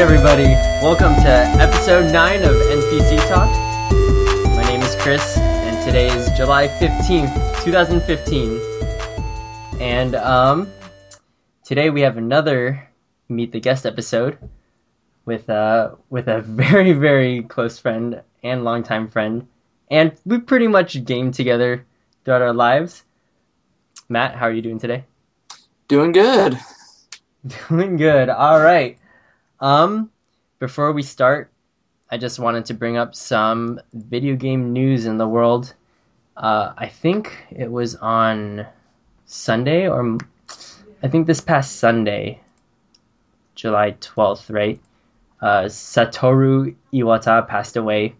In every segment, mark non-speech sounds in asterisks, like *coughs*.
everybody. Welcome to episode 9 of NPC Talk. My name is Chris, and today is July 15th, 2015. And, um, today we have another Meet the Guest episode with, uh, with a *laughs* very, very close friend and longtime friend. And we pretty much game together throughout our lives. Matt, how are you doing today? Doing good. *laughs* Doing good. All right. Um, before we start, I just wanted to bring up some video game news in the world. Uh, I think it was on Sunday, or I think this past Sunday, July 12th, right? Uh, Satoru Iwata passed away.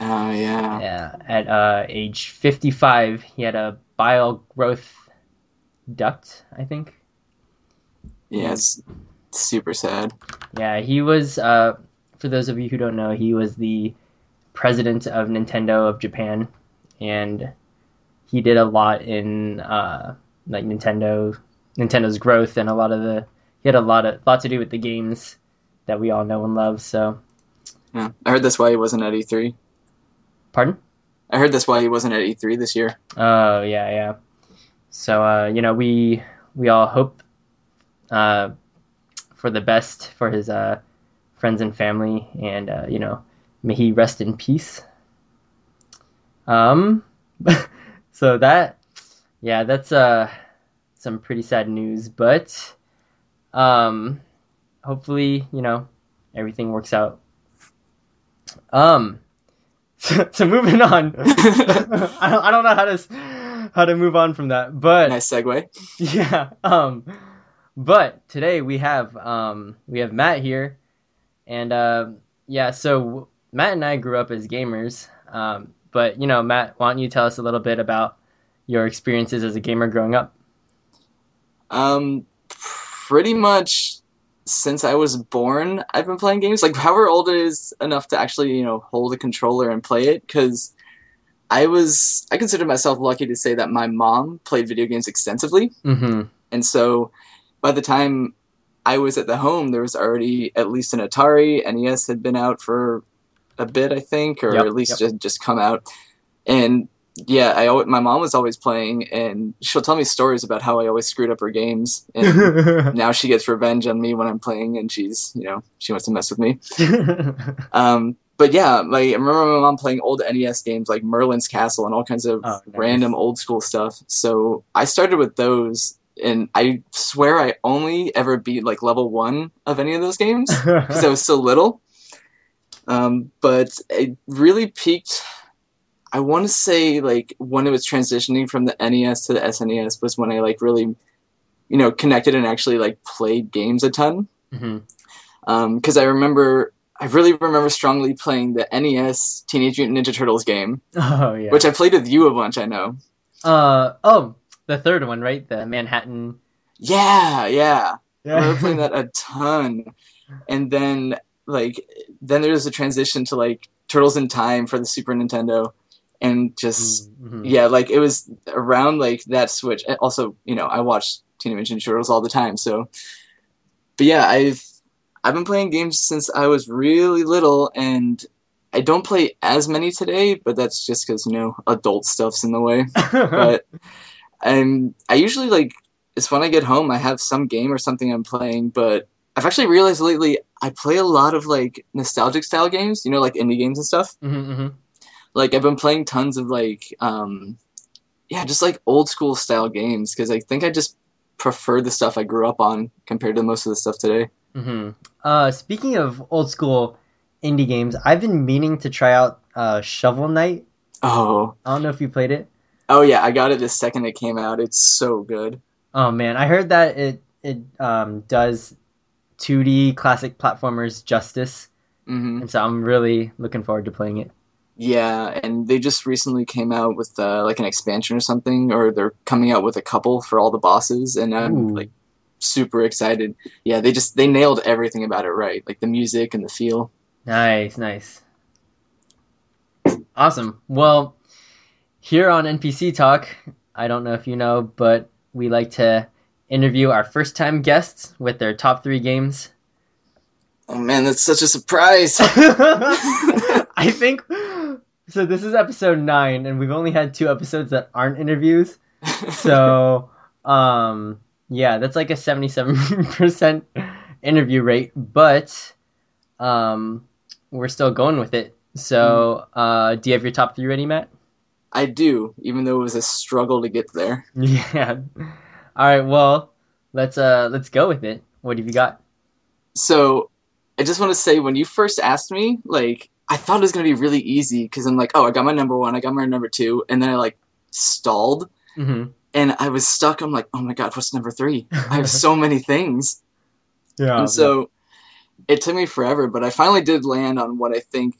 Oh yeah. Yeah, at uh, age 55, he had a bile growth duct, I think. It's super sad. Yeah, he was. Uh, for those of you who don't know, he was the president of Nintendo of Japan, and he did a lot in uh, like Nintendo, Nintendo's growth, and a lot of the. He had a lot of lot to do with the games that we all know and love. So, Yeah, I heard that's why he wasn't at E3. pardon? I heard that's why he wasn't at E3 this year. Oh yeah, yeah. So uh, you know, we we all hope uh, for the best for his uh, friends and family, and uh, you know, may he rest in peace. Um, *laughs* so that, yeah, that's uh some pretty sad news, but um, hopefully you know everything works out. Um, *laughs* so, so moving on. *laughs* I don't I don't know how to how to move on from that, but nice segue. yeah. Um, but today we have um we have Matt here, and uh, yeah. So Matt and I grew up as gamers. Um, but you know, Matt, why don't you tell us a little bit about your experiences as a gamer growing up? Um, pretty much since I was born, I've been playing games. Like however old it is enough to actually you know hold a controller and play it, because. I was I consider myself lucky to say that my mom played video games extensively. Mm-hmm. And so by the time I was at the home, there was already at least an Atari. NES had been out for a bit, I think, or Yep, at least yep. just, just come out. And yeah, I my mom was always playing, and she'll tell me stories about how I always screwed up her games. And *laughs* now she gets revenge on me when I'm playing, and she's, you know, she wants to mess with me. *laughs* Um, but yeah, like I remember my mom playing old NES games like Merlin's Castle and all kinds of Oh, nice. random old school stuff. So I started with those, and I swear I only ever beat like level one of any of those games *laughs* because I was so little. Um, but it really peaked. I want to say like when it was transitioning from the NES to the SNES was when I like really, you know, connected and actually like played games a ton because I remember, I really remember strongly playing the NES Teenage Mutant Ninja Turtles game, *laughs* Oh yeah. which I played with you a bunch. I know. uh oh, the third one, right? The Manhattan. Yeah, yeah, I remember Yeah. playing that *laughs* a ton, and then like then there's a transition to like Turtles in Time for the Super Nintendo, and just Mhm. yeah, like it was around like that switch. Also, you know, I watched Teenage Mutant Ninja Turtles all the time, so. But yeah, I've I've been playing games since I was really little, and I don't play as many today, but that's just because you know adult stuff's in the way. *laughs* But and I usually like it's when I get home I have some game or something I'm playing, but I've actually realized lately I play a lot of like nostalgic style games, you know, like indie games and stuff Mhm, mhm. like I've been playing tons of like um yeah, just like old school style games because I think I just prefer the stuff I grew up on compared to most of the stuff today. hmm Uh, speaking of old school indie games, I've been meaning to try out uh, Shovel Knight. Oh. I don't know if you played it. Oh yeah, I got it the second it came out. It's so good. Oh man, I heard that it it um, does 2D classic platformers justice, hmm and so I'm really looking forward to playing it. Yeah, and they just recently came out with uh, like an expansion or something, or they're coming out with a couple for all the bosses, and I'm Ooh. like super excited. Yeah, they just they nailed everything about it right, like the music and the feel. Nice, nice. Awesome. Well, here on NPC Talk, I don't know if you know, but we like to interview our first time guests with their top three games. Oh man, that's such a surprise. *laughs* *laughs* I think so. This is episode nine, and we've only had two episodes that aren't interviews. *laughs* So, um, yeah, that's like a seventy-seven percent interview rate, but um, we're still going with it. So, uh, do you have your top three ready, Matt? I do, even though it was a struggle to get there. *laughs* Yeah. All right. Well, let's uh let's go with it. What have you got? So, I just want to say when you first asked me, like, I thought it was gonna be really easy because I'm like, oh, I got my number one, I got my number two, and then I like stalled Mm-hmm. and I was stuck. I'm like, oh my god, what's number three? I have so *laughs* many things. yeah. and so it took me forever, but I finally did land on what I think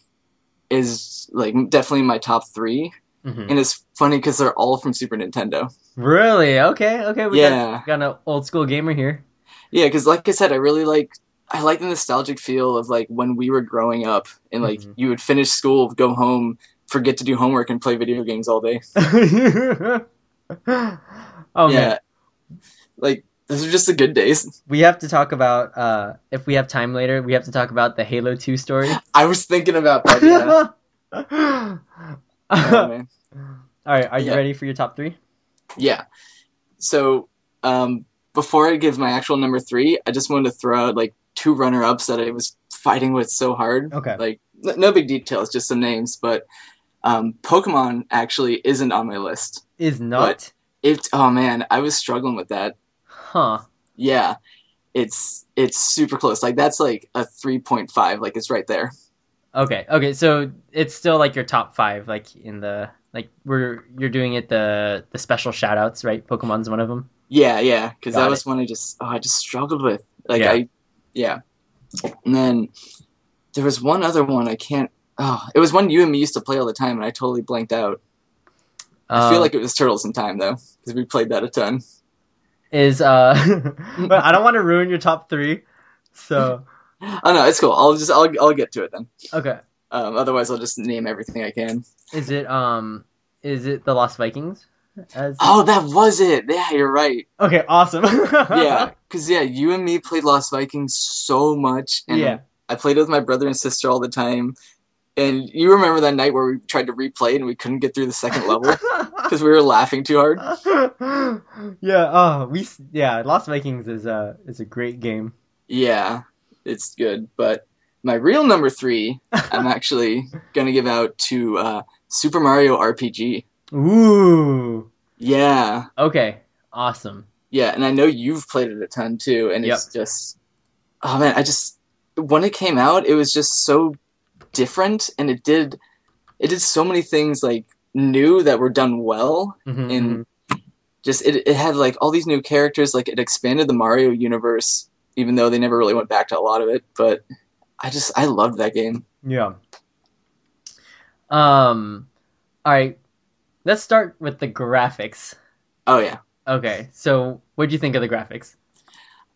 is like definitely my top three. Mhm. And it's funny because they're all from Super Nintendo. Really? Okay. Okay. We Yeah. got, got an old school gamer here. Yeah, because like I said, I really like I like the nostalgic feel of like when we were growing up and like Mhm. you would finish school, go home, forget to do homework, and play video games all day. *laughs* oh yeah, man, like those are just the good days. we have to talk about uh if we have time later, we have to talk about the Halo 2 story. *laughs* I was thinking about that. Yeah. *laughs* *laughs* All right, are you Yeah. ready for your top 3? Yeah. So, um, before I give my actual number three, I just wanted to throw out like two runner ups that I was fighting with so hard. Okay. Like, n- no big details, just some names. But um, Pokemon actually isn't on my list. Is not. It's, oh man, I was struggling with that. Huh. Yeah. It's it's super close. Like that's like a three point five. Like it's right there. Okay. Okay, so it's still like your top 5 like in the like we're you're doing it the the special shout outs, right? Pokemon's one of them. Yeah, yeah. Because that it. was one I just oh I just struggled with. Like Yeah. I, yeah. And then there was one other one I can't. Oh, it was one you and me used to play all the time, and I totally blanked out. I feel Um, like it was Turtles in Time though, because we played that a ton. is uh *laughs* but I don't want to ruin your top 3. So, *laughs* Oh no, it's cool. I'll just I'll I'll get to it then. okay. Um, otherwise, I'll just name everything I can. Is it um is it the Lost Vikings? As Oh, that was it. Yeah, you're right. Okay, awesome. *laughs* Yeah, because yeah, you and me played Lost Vikings so much, and Yeah. I played it with my brother and sister all the time. And you remember that night where we tried to replay and we couldn't get through the second level *laughs* because we were laughing too hard. *laughs* yeah, oh, we yeah, Lost Vikings is a is a great game. Yeah, it's good. But my real number three, I'm *laughs* actually gonna give out to uh, Super Mario RPG. Ooh. Yeah, Okay. Awesome. yeah, and I know you've played it a ton too, and it's just, oh man, I just when it came out, it was just so different, and it did, it did so many things like new that were done well, Mhm, and just it, it had like all these new characters, like it expanded the Mario universe, even though they never really went back to a lot of it, but I just I loved that game. Yeah. Um all right. Let's start with the graphics. Oh yeah. Okay. So, what do you think of the graphics?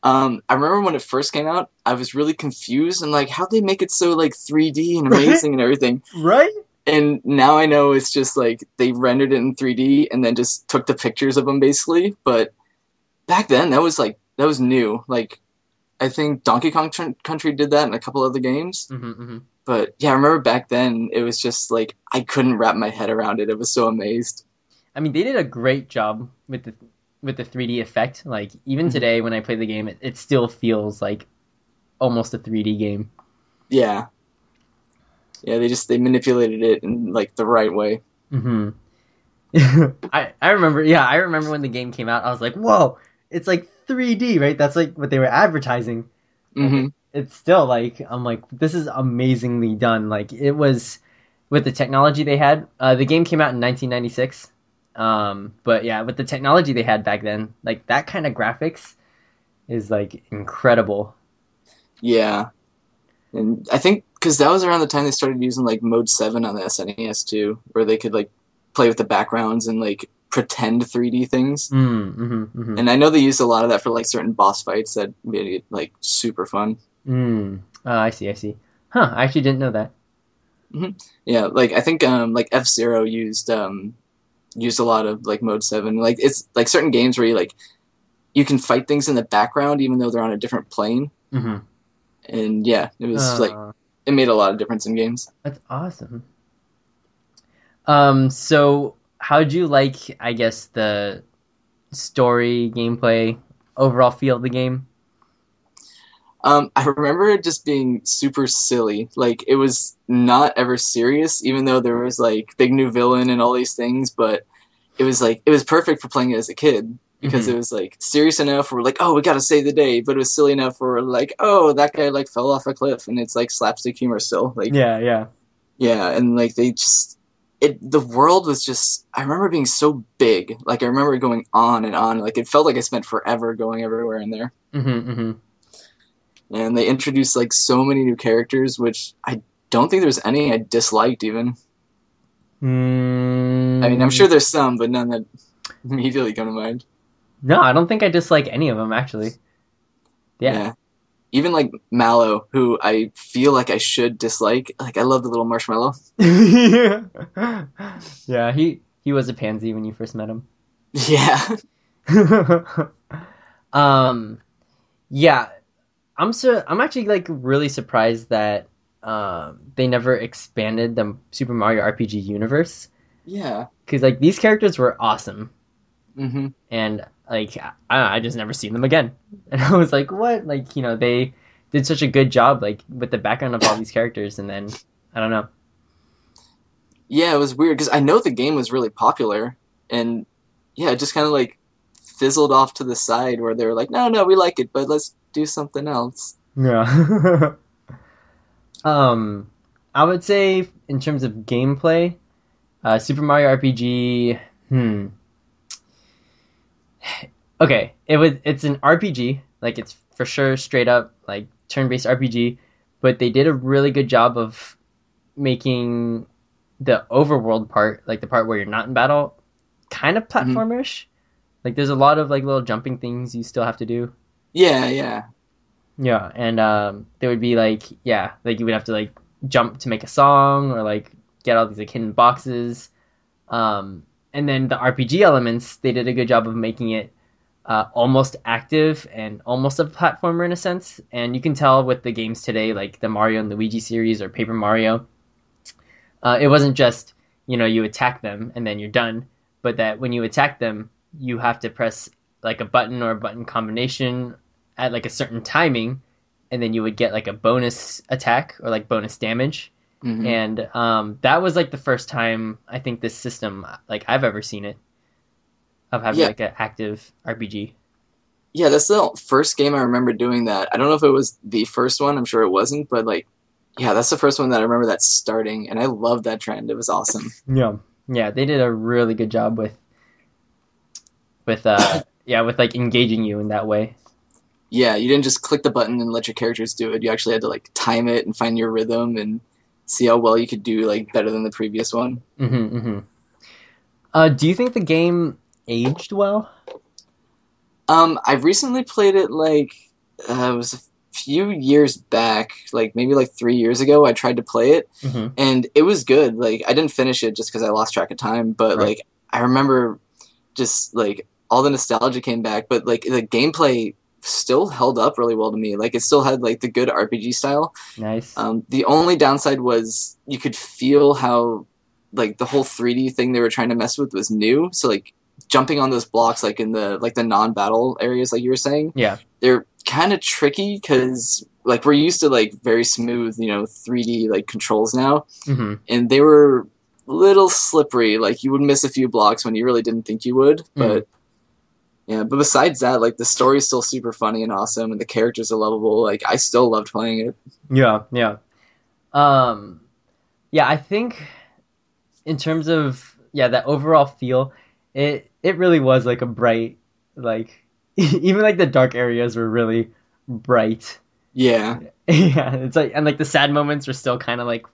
Um, I remember when it first came out, I was really confused and like, how'd they make it so like 3D and amazing and everything? Right? And now I know it's just like they rendered it in 3D and then just took the pictures of them basically. But back then, that was like that was new. Like, I think Donkey Kong Tr- Country did that in a couple other games. Mhm, mhm. But yeah, I remember back then it was just like I couldn't wrap my head around it. I was so amazed. I mean, they did a great job with the with the 3D effect. Like even Mhm. today when I play the game, it, it still feels like almost a 3D game. Yeah. Yeah, they just they manipulated it in like the right way. hmm *laughs* I I remember, yeah, I remember when the game came out. I was like, "Whoa, it's like 3D, right?" That's like what they were advertising. hmm It's still like I'm like, this is amazingly done. Like it was with the technology they had. Uh, the game came out in 1996, um, but yeah, with the technology they had back then, like that kind of graphics is like incredible. Yeah, and I think because that was around the time they started using like Mode Seven on the SNES too, where they could like play with the backgrounds and like pretend 3D things. Mm, hmm hmm And I know they used a lot of that for like certain boss fights that made it like super fun. Mm. Oh, I see, I see. Huh, I actually didn't know that. Yeah, like I think um like F Zero used um used a lot of like Mode Seven. Like it's like certain games where you like you can fight things in the background even though they're on a different plane. hmm and yeah, it was like Uh, it made a lot of difference in games. that's awesome. Um, so how'd you like, I guess, the story, gameplay, overall feel of the game? Um, I remember it just being super silly. Like it was not ever serious, even though there was like big new villain and all these things. But it was like it was perfect for playing it as a kid because Mhm. it was like serious enough. We're like, oh, we gotta save the day, but it was silly enough. Where we're like, oh, that guy like fell off a cliff, and it's like slapstick humor still. Like Yeah, yeah. yeah, and like they just it the world was just I remember being so big. Like I remember going on and on. Like it felt like I spent forever going everywhere in there Mm-hmm, mm-hmm. and they introduced like so many new characters, which I don't think there's any I disliked even. Mm, I mean, I'm sure there's some, but none that *laughs* immediately come to mind. No, I don't think I dislike any of them actually. Yeah. Even like Mallow, who I feel like I should dislike. Like I love the little marshmallow. *laughs* yeah, he he was a pansy when you first met him. Yeah. *laughs* um, yeah, I'm so I'm actually like really surprised that um they never expanded the Super Mario RPG universe Yeah. because like these characters were awesome hmm and like I, I just never seen them again *laughs* and I was like what like you know they did such a good job like with the background of all these characters and then I don't know Yeah, it was weird because I know the game was really popular, and yeah, it just kind of like fizzled off to the side where they were like, no, no, we like it, but let's do something else. Yeah. *laughs* um, I would say in terms of gameplay, uh, Super Mario RPG. Hmm. Okay, it was. It's an RPG. Like it's for sure straight up like turn-based RPG, but they did a really good job of making the overworld part, like the part where you're not in battle, kind of platformish. Like there's a lot of like little jumping things you still have to do. Yeah, yeah. Yeah, and um, there would be like, yeah, like you would have to like jump to make a song or like get all these like hidden boxes. Um, and then the RPG elements, they did a good job of making it uh, almost active and almost a platformer in a sense. And you can tell with the games today, like the Mario and Luigi series or Paper Mario, uh, it wasn't just you know you attack them and then you're done, but that when you attack them, you have to press like a button or a button combination at like a certain timing, and then you would get like a bonus attack or like bonus damage. Mhm. And um, that was like the first time I think this system like I've ever seen it of having Yeah. like an active RPG. Yeah, that's the first game I remember doing that. I don't know if it was the first one. I'm sure it wasn't, but like, yeah, that's the first one that I remember that starting, and I love that trend. It was awesome. Yeah, yeah, they did a really good job with with uh *coughs* yeah with like engaging you in that way. Yeah, you didn't just click the button and let your characters do it. You actually had to like time it and find your rhythm and see how well you could do like better than the previous one. Mm-hmm, mm-hmm. Uh, do you think the game aged well? Um, I recently played it like uh, it was a few years back, like maybe like three years ago. I tried to play it, Mm-hmm. and it was good. Like I didn't finish it just because I lost track of time, but Right. like I remember just like all the nostalgia came back, but like the gameplay still held up really well to me. Like it still had like the good RPG style. Nice. Um, the only downside was you could feel how like the whole 3D thing they were trying to mess with was new. So like jumping on those blocks, like in the like the non-battle areas, like you were saying, Yeah. they're kind of tricky because like we're used to like very smooth, you know, 3D like controls now, mm-hmm. and they were a little slippery. Like you would miss a few blocks when you really didn't think you would, but. Yeah, but besides that, like the story is still super funny and awesome, and the characters are lovable. Like I still loved playing it. Yeah, yeah. Um yeah, I think in terms of yeah, that overall feel, it it really was like a bright like *laughs* even like the dark areas were really bright. Yeah, *laughs* yeah, it's like and like the sad moments were still kind of like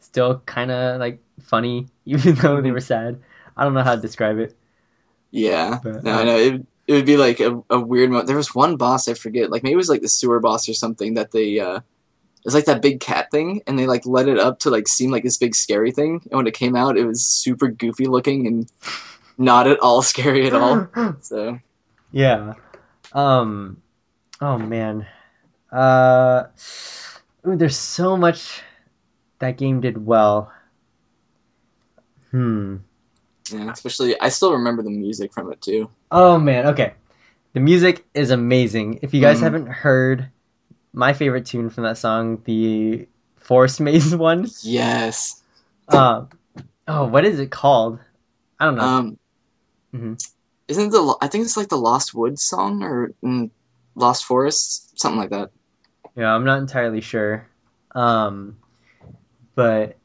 still kind of like funny *laughs* even though they were sad. I don't know how to describe it. Yeah, But, no, uh, I know it. It would be like a, a weird moment. There was one boss I forget, like maybe it was like the sewer boss or something that they. uh It was like that big cat thing, and they like let it up to like seem like this big scary thing. And when it came out, it was super goofy looking and not at all *laughs* scary at all. *laughs* So Yeah. Um oh man. Uh, ooh, there's so much that game did well. Hmm. Yeah, especially I still remember the music from it too. Oh man, okay. The music is amazing. If you guys Mhm. haven't heard my favorite tune from that song, the Forest Maze *laughs* one, Yes. um, oh, what is it called? I don't know. Um. Mhm. Isn't the I think it's like the Lost Woods song or mm, Lost Forest, something like that. Yeah, I'm not entirely sure. Um, but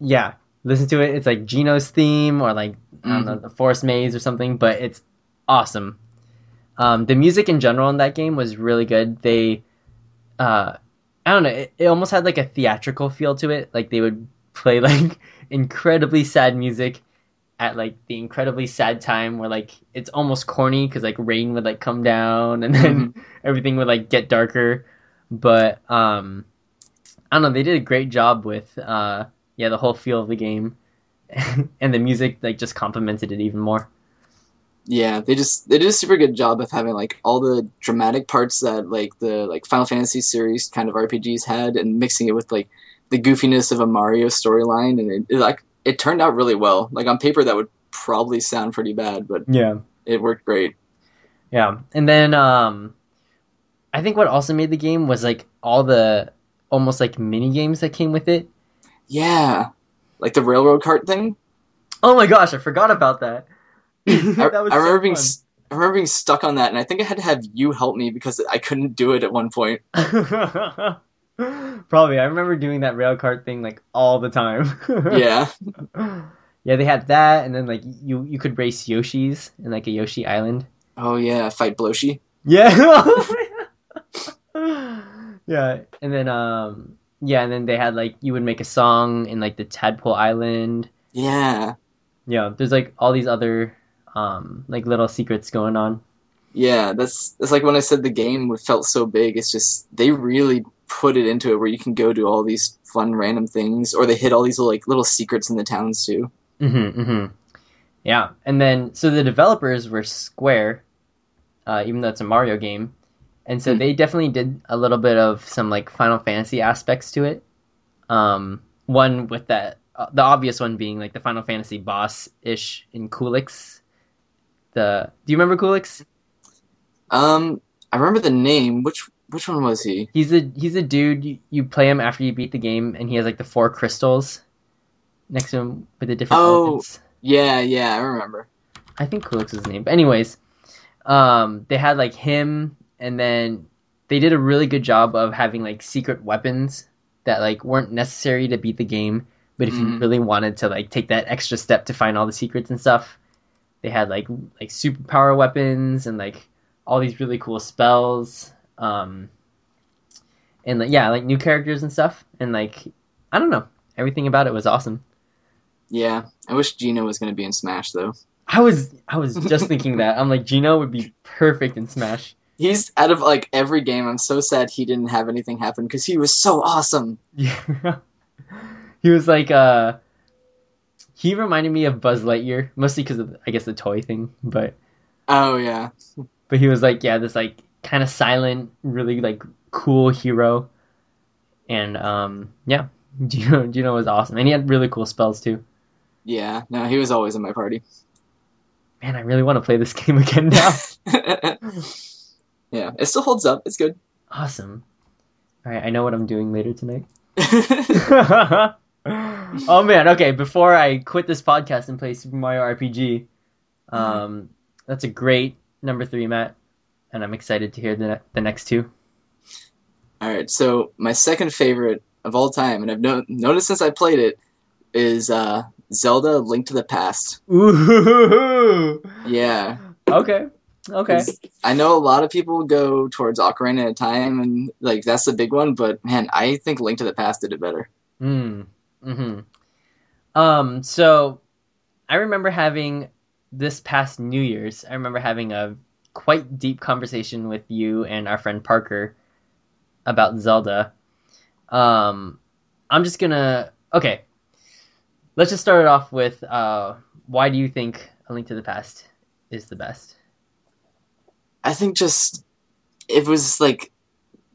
yeah, listen to it. It's like Geno's theme or like I don't know the Forest Maze or something, but it's awesome. Um, the music in general in that game was really good. They, uh, I don't know, it, it almost had like a theatrical feel to it. Like they would play *laughs* like incredibly sad music at like the incredibly sad time where like it's almost corny because like rain would like come down and then *laughs* everything would like get darker but um i don't know they did a great job with uh yeah the whole feel of the game. *laughs* And the music like just complemented it even more. Yeah, they just they did a super good job of having like all the dramatic parts that like the like Final Fantasy series kind of RPGs had, and mixing it with like the goofiness of a Mario storyline, and it, it like it turned out really well. Like on paper, that would probably sound pretty bad, but yeah. it worked great. yeah. And then um i think what also made the game was like all the almost like mini games that came with it Yeah, like the railroad cart thing. oh my gosh i forgot about that *laughs* I, *laughs* that was I remember so being I remember being stuck on that, and I think I had to have you help me because I couldn't do it at one point. *laughs* Probably. I remember doing that rail cart thing like all the time. Yeah, yeah, they had that, and then like you you could race Yoshis in like a Yoshi Island. oh yeah, fight Boshi. Yeah. yeah, and then um yeah, and then they had like you would make a song in like the Tadpole Island. Yeah, Yeah, there's like all these other um like little secrets going on. Yeah, that's that's like when I said the game felt so big. It's just they really put it into it where you can go do all these fun random things, or they hit all these like little secrets in the towns too. Mm-hmm, mm-hmm. Yeah, and then so the developers were Square, uh, even though it's a Mario game, and so Hmm. they definitely did a little bit of some like Final Fantasy aspects to it. Um, one with that, uh, the obvious one being like the Final Fantasy boss ish in Culex. The do you remember Culex? Um, I remember the name. Which which one was he? He's a he's a dude. You, you play him after you beat the game, and he has like the four crystals next to him with the different Oh. elephants. Yeah, yeah, I remember. I think Culex is his name. But anyways, um, they had like him, and then they did a really good job of having like secret weapons that like weren't necessary to beat the game, but if you Mhm. really wanted to like take that extra step to find all the secrets and stuff, they had like like superpower weapons and like all these really cool spells. Um, and like yeah, like new characters and stuff, and like I don't know, everything about it was awesome. Yeah, I wish Geno was gonna be in Smash though. I was I was just *laughs* thinking that I'm like Geno would be perfect in Smash. He's out of like every game. I'm so sad he didn't have anything happen because he was so awesome. Yeah. *laughs* he was like uh he reminded me of Buzz Lightyear, mostly because of I guess the toy thing, but Oh yeah, but he was like yeah, this like kind of silent, really like cool hero. And um yeah, *laughs* Geno Geno was awesome. And he had really cool spells too. yeah. No, he was always in my party. Man, I really want to play this *laughs* game again now. Yeah, it still holds up. It's good. awesome. All right, I know what I'm doing later tonight. *laughs* *laughs* oh man, okay, before I quit this podcast and play Super Mario RPG, um, that's a great number three, Matt, and I'm excited to hear the, ne- the next two. All right, so my second favorite of all time, and I've no- noticed since I played it, is uh, Zelda: Link to the Past. Ooh, *laughs* Yeah, okay, okay. I know a lot of people go towards Ocarina of Time, and like that's the big one. But man, I think Link to the Past did it better. Mm. Hmm. Um. So, I remember having this past New Year's. I remember having a quite deep conversation with you and our friend Parker about Zelda. Um. I'm just gonna. Okay. Let's just start it off with. Uh. Why do you think A Link to the Past is the best? I think just it was like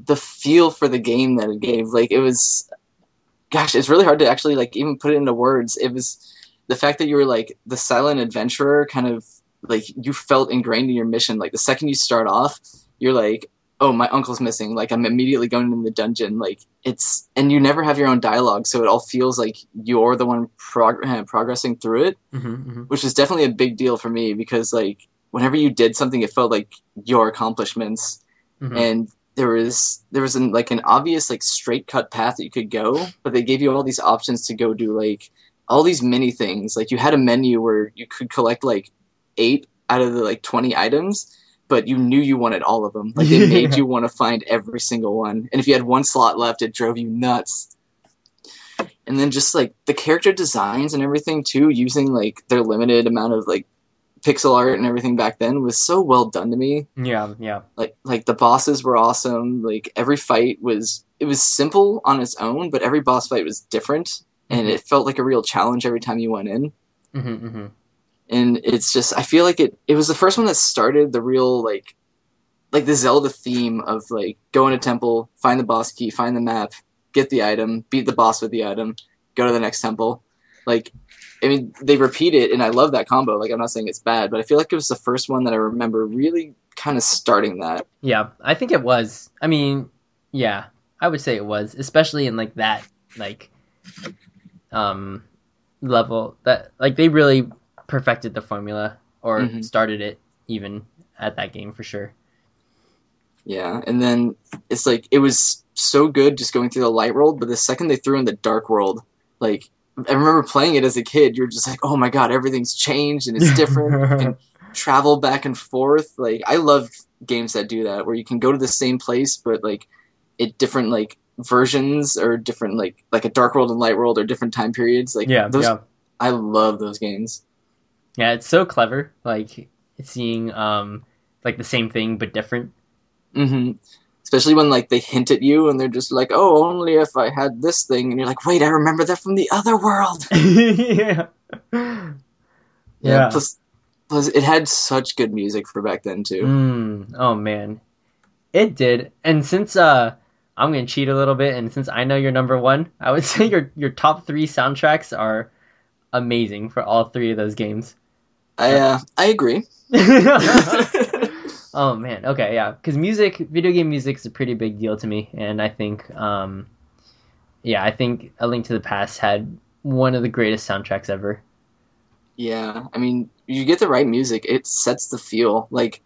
the feel for the game that it gave. Like it was, gosh, it's really hard to actually like even put it into words. It was the fact that you were like the silent adventurer, kind of like you felt ingrained in your mission. Like the second you start off, you're like, oh, my uncle's missing. Like I'm immediately going in the dungeon. Like it's, and you never have your own dialogue, so it all feels like you're the one prog- uh, progressing through it, Mm-hmm, mm-hmm. which is definitely a big deal for me because like whenever you did something, it felt like your accomplishments. Mm-hmm. and there was there was an, like an obvious like straight cut path that you could go but they gave you all these options to go do like all these mini things. Like you had a menu where you could collect like eight out of the like 20 items but you knew you wanted all of them. Like they *laughs* made you want to find every single one. And if you had one slot left it drove you nuts. And then just like the character designs and everything too using like their limited amount of like pixel art and everything back then was so well done to me. Yeah, yeah. like like the bosses were awesome. Like every fight was it was simple on its own but every boss fight was different and it felt like a real challenge every time you went in. Mm-hmm, mm-hmm. and it's just i feel like it it was the first one that started the real like like the zelda theme of like go in a temple find the boss key find the map get the item beat the boss with the item go to the next temple. Like i mean they repeat it and i love that combo like i'm not saying it's bad but i feel like it was the first one that i remember really kind of starting that Yeah, I think it was. I mean, yeah, I would say it was, especially in like that like um level that like they really perfected the formula or Mhm. started it even at that game for sure. Yeah, and then it's like it was so good just going through the light world, but the second they threw in the dark world, like I remember playing it as a kid, you're just like, oh my god, everything's changed and it's different. *laughs* you can travel back and forth. Like I love games that do that, where you can go to the same place, but like it different like versions or different like like a dark world and light world or different time periods. Like yeah, those, yeah. I love those games. Yeah, it's so clever like seeing um like the same thing but different. hmm Especially when like they hint at you and they're just like, "Oh, only if I had this thing," and you're like, "Wait, I remember that from the other world." *laughs* yeah. Yeah. Yeah. Plus, plus, it had such good music for back then too. Mm, oh man, it did. And since uh, I'm gonna cheat a little bit, and since I know you're number one, I would *laughs* say your your top three soundtracks are amazing for all three of those games. I uh, I agree. *laughs* oh man, okay, yeah, because music, video game music is a pretty big deal to me, and I think, um, yeah, I think A Link to the Past had one of the greatest soundtracks ever. yeah, I mean, you get the right music, it sets the feel. Like,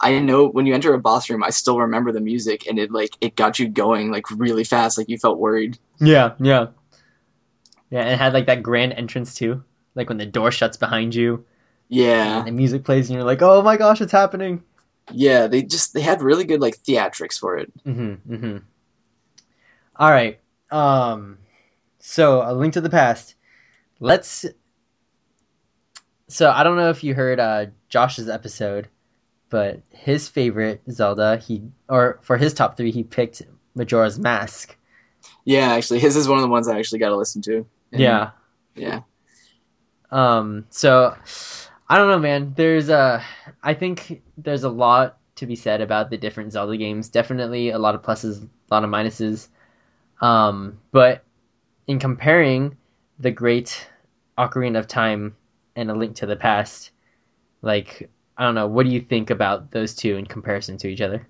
I know when you enter a boss room, I still remember the music, and it like it got you going like really fast. Like you felt worried. Yeah, yeah, yeah, and it had like that grand entrance too, like when the door shuts behind you. Yeah, and the music plays and you're like, oh my gosh, it's happening. Yeah. They just they had really good like theatrics for it. Mm-hmm. Mm-hmm. All right. Um. So, a link to the past. Let's. So I don't know if you heard uh, Josh's episode, but his favorite Zelda, he or for his top three, he picked Majora's Mask. Yeah, actually, his is one of the ones I actually got to listen to. And, Yeah. yeah. Um. So, I don't know, man. There's a. I think there's a lot to be said about the different Zelda games. Definitely a lot of pluses, a lot of minuses. Um. But in comparing the great Ocarina of Time and A Link to the Past, like I don't know, what do you think about those two in comparison to each other?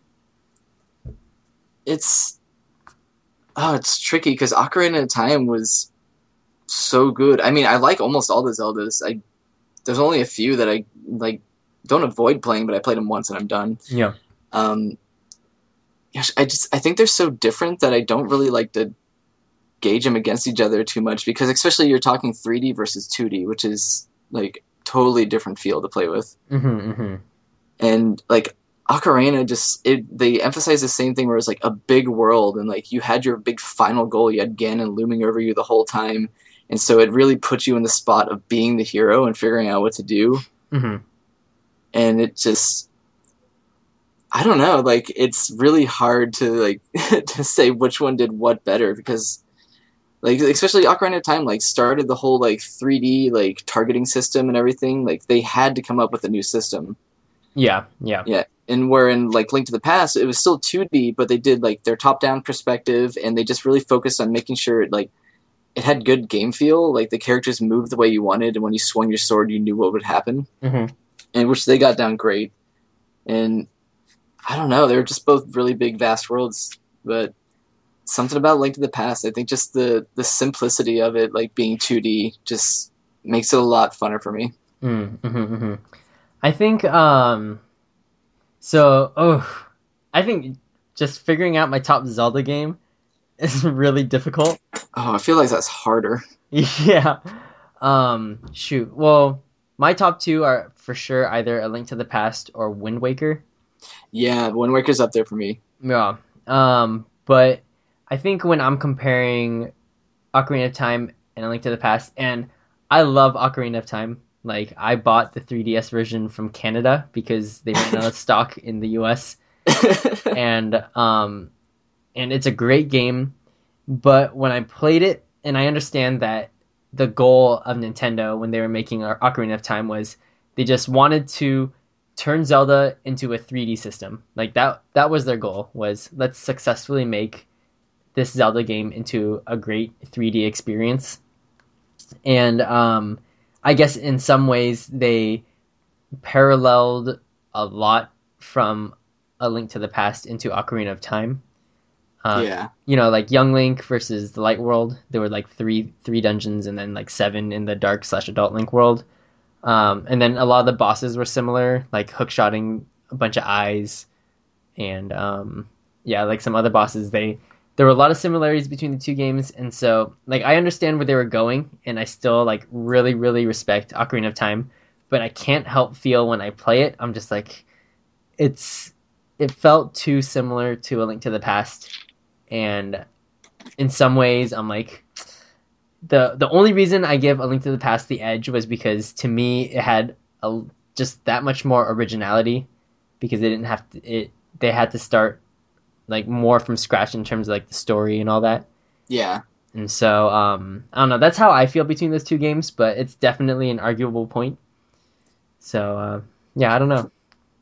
it's oh, it's tricky because Ocarina of Time was so good. I mean, I like almost all the Zeldas. I there's only a few that I like don't avoid playing, but I played them once and I'm done. Yeah. Um, gosh, I just I think they're so different that I don't really like to gauge them against each other too much because especially you're talking 3D versus 2D, which is like totally different feel to play with Mm-hmm, mm-hmm. and like Ocarina just it they emphasize the same thing where it's like a big world and like you had your big final goal you had Ganon looming over you the whole time and so it really puts you in the spot of being the hero and figuring out what to do Mm-hmm. and it just I don't know like it's really hard to like *laughs* to say which one did what better because like especially Ocarina of Time like started the whole like 3D like targeting system and everything like they had to come up with a new system Yeah, yeah. yeah. and where in like Link to the Past, it was still 2D, but they did like their top-down perspective, and they just really focused on making sure it like it had good game feel. Like the characters moved the way you wanted, and when you swung your sword, you knew what would happen, hmm and which they got down great. And I don't know, they were just both really big, vast worlds, but something about Link to the Past, I think just the the simplicity of it, like being 2D, just makes it a lot funner for me. Mm-hmm, hmm I think um so oh I think just figuring out my top Zelda game is *laughs* really difficult. Oh, I feel like that's harder. *laughs* yeah. Um shoot. Well, my top 2 are for sure either A Link to the Past or Wind Waker. Yeah, Wind Waker's up there for me. Yeah. Um but I think when I'm comparing Ocarina of Time and A Link to the Past and I love Ocarina of Time. Like I bought the 3DS version from Canada because they ran out of *laughs* stock in the US *laughs* and um and it's a great game but when i played it and i understand that the goal of nintendo when they were making ocarina of time was they just wanted to turn zelda into a 3d system like that that was their goal was let's successfully make this zelda game into a great 3d experience and um i guess in some ways they paralleled a lot from a Link to the Past into Ocarina of Time. Uh, yeah. You know, like Young Link versus the Light World. There were like three three dungeons and then like seven in the Dark slash Adult Link world. Um, and then a lot of the bosses were similar, like hookshotting a bunch of eyes, and um, yeah, like some other bosses. They there were a lot of similarities between the two games, and so like I understand where they were going, and I still like really really respect Ocarina of Time, but I can't help feel when I play it, I'm just like, it's it felt too similar to A Link to the Past, and in some ways, I'm like, the the only reason I give A Link to the Past the edge was because to me it had a, just that much more originality, because they didn't have to it they had to start like more from scratch in terms of like the story and all that. Yeah. And so, um, I don't know. That's how I feel between those two games, but it's definitely an arguable point. So, uh, yeah, I don't know.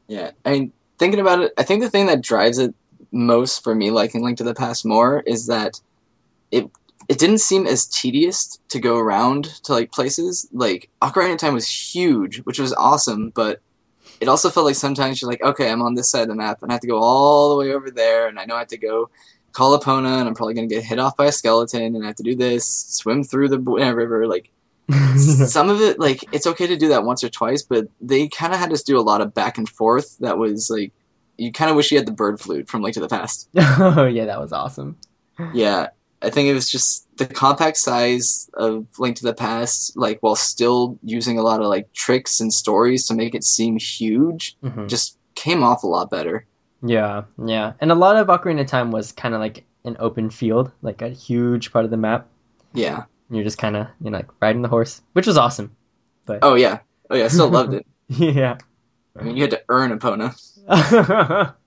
Yeah. I mean, thinking about it, I think the thing that drives it most for me liking Link to the Past more is that it it didn't seem as tedious to go around to like places. Like Ocarina of Time was huge, which was awesome, but it also felt like sometimes you're like, okay, I'm on this side of the map and I have to go all the way over there, and I know I have to go call Epona, and I'm probably gonna get hit off by a skeleton, and I have to do this, swim through the river, like *laughs* some of it like it's okay to do that once or twice but they kind of had us do a lot of back and forth that was like you kind of wish you had the bird flute from link to the past *laughs* oh yeah, that was awesome. yeah i think it was just the compact size of link to the past like while still using a lot of like tricks and stories to make it seem huge Mhm. just came off a lot better Yeah, yeah, and a lot of Ocarina of Time was kind of like an open field, like a huge part of the map. yeah And you're just kind of you know like riding the horse, which was awesome. But oh yeah oh yeah i still loved it *laughs* Yeah. i mean you had to earn epona *laughs*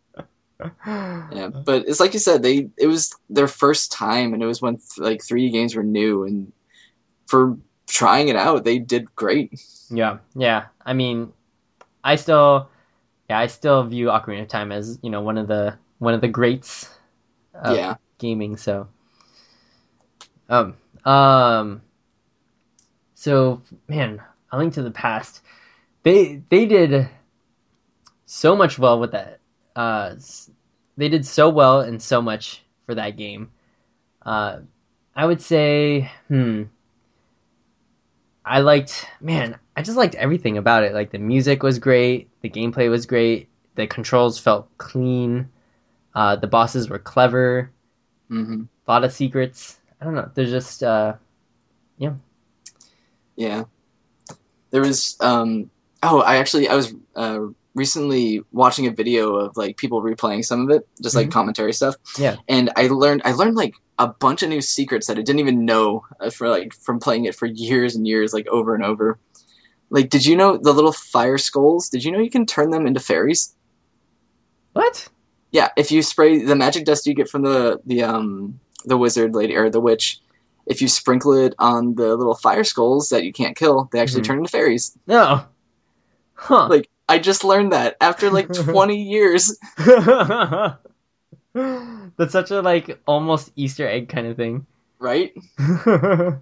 Yeah, but it's like you said, they it was their first time, and it was when like 3D games were new, and for trying it out, they did great. Yeah, yeah. I mean, I still, yeah, I still view Ocarina of Time as you know one of the one of the greats of yeah, gaming. So, um, um, so man, A Link to the Past, they they did so much well with that. Uh, they did so well and so much for that game. Uh, I would say, hmm. I liked, man, I just liked everything about it. Like the music was great, the gameplay was great, the controls felt clean, uh, the bosses were clever, hmm a lot of secrets. I don't know. There's just, uh, yeah, yeah. There was um oh, I actually I was uh, recently watching a video of like people replaying some of it, just like Mhm. commentary stuff. Yeah. and I learned I learned like a bunch of new secrets that I didn't even know uh, for like from playing it for years and years, like over and over. Like, did you know the little fire skulls? Did you know you can turn them into fairies? what? Yeah, if you spray the magic dust you get from the the um the wizard lady or the witch, if you sprinkle it on the little fire skulls that you can't kill, they actually Mhm. turn into fairies. No. Huh. Like- I just learned that after like *laughs* 20 years. *laughs* That's such a like almost Easter egg kind of thing. Right? *laughs* oh,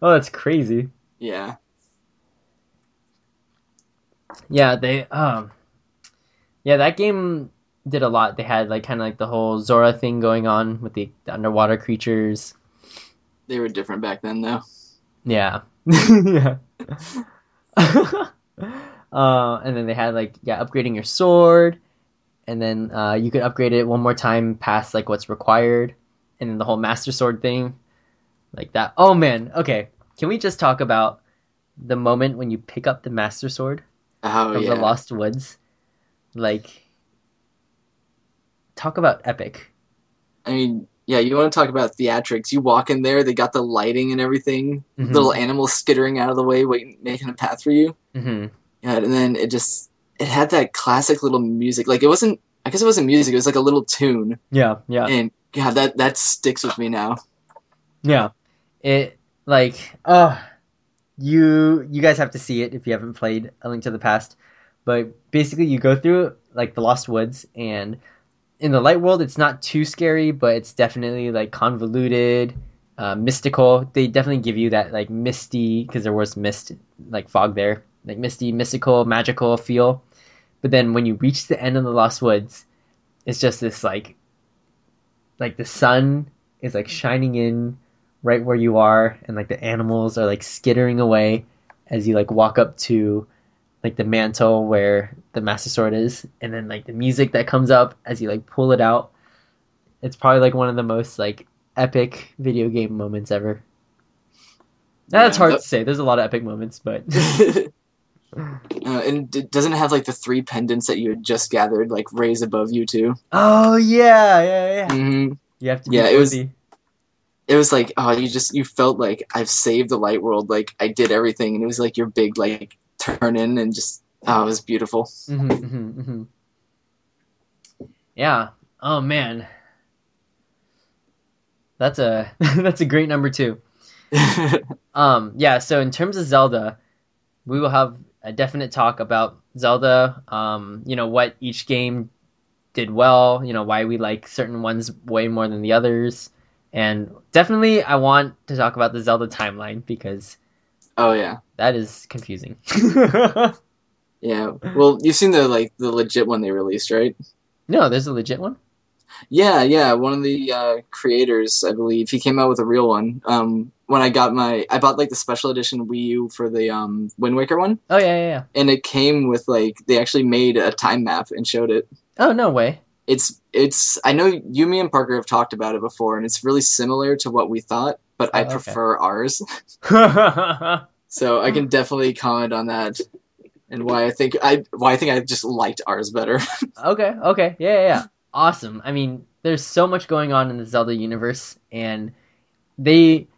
that's crazy. Yeah. Yeah, they um Yeah, that game did a lot. They had like kind of like the whole Zora thing going on with the, the underwater creatures. They were different back then, though. Yeah. yeah. Uh, and then they had like yeah, upgrading your sword, and then uh, you could upgrade it one more time past like what's required, and then the whole master sword thing, like that. Oh man, okay. Can we just talk about the moment when you pick up the master sword Oh, from yeah. the Lost Woods? Like, talk about epic. I mean, yeah, you want to talk about theatrics. You walk in there, they got the lighting and everything, Mhm. little animals skittering out of the way, waiting, making a path for you. hmm Yeah, and then it just, it had that classic little music. Like, it wasn't, I guess it wasn't music, it was like a little tune. Yeah, yeah. And, God, that, that sticks with me now. Yeah. It like oh, you you guys have to see it if you haven't played A Link to the Past. But basically you go through like the Lost Woods and in the light world it's not too scary, but it's definitely like convoluted, uh, mystical. They definitely give you that like misty because there was mist like fog there. Like misty, mystical, magical feel. But then when you reach the end of the Lost Woods, it's just this like like the sun is like shining in right where you are and like the animals are like skittering away as you like walk up to like the mantle where the master sword is. And then like the music that comes up as you like pull it out it's probably like one of the most like epic video game moments ever. That's Yeah, hard that- to say. There's a lot of epic moments but *laughs* *laughs* uh, and it doesn't it have like the three pendants that you had just gathered like raised above you too. oh yeah yeah yeah hmm you have to Yeah, it was- It was like oh, you just you felt like I've saved the light world, like I did everything, and it was like your big like turn in and just oh, it was beautiful. Mhm, mhm, mhm. Yeah. Oh man. That's a *laughs* that's a great number two. *laughs* Um yeah, so in terms of Zelda, we will have a definite talk about Zelda, um, you know, what each game did well, you know, why we like certain ones way more than the others. And definitely I want to talk about the Zelda timeline because oh yeah, that is confusing. *laughs* yeah. Well, you've seen the like the legit one they released, right? no, there's a legit one. Yeah, yeah. One of the uh, creators, I believe, he came out with a real one. Um, when I got my, I bought like the special edition Wii U for the um, Wind Waker one, Oh yeah, yeah, yeah. and it came with like they actually made a time map and showed it. Oh no way. It's it's. I know you, me, and Parker have talked about it before, and it's really similar to what we thought, but I Oh, okay. prefer ours. *laughs* So I can definitely comment on that and why I think I why I think I just liked ours better. *laughs* Okay, okay, yeah, yeah, yeah. Awesome. I mean, there's so much going on in the Zelda universe, and they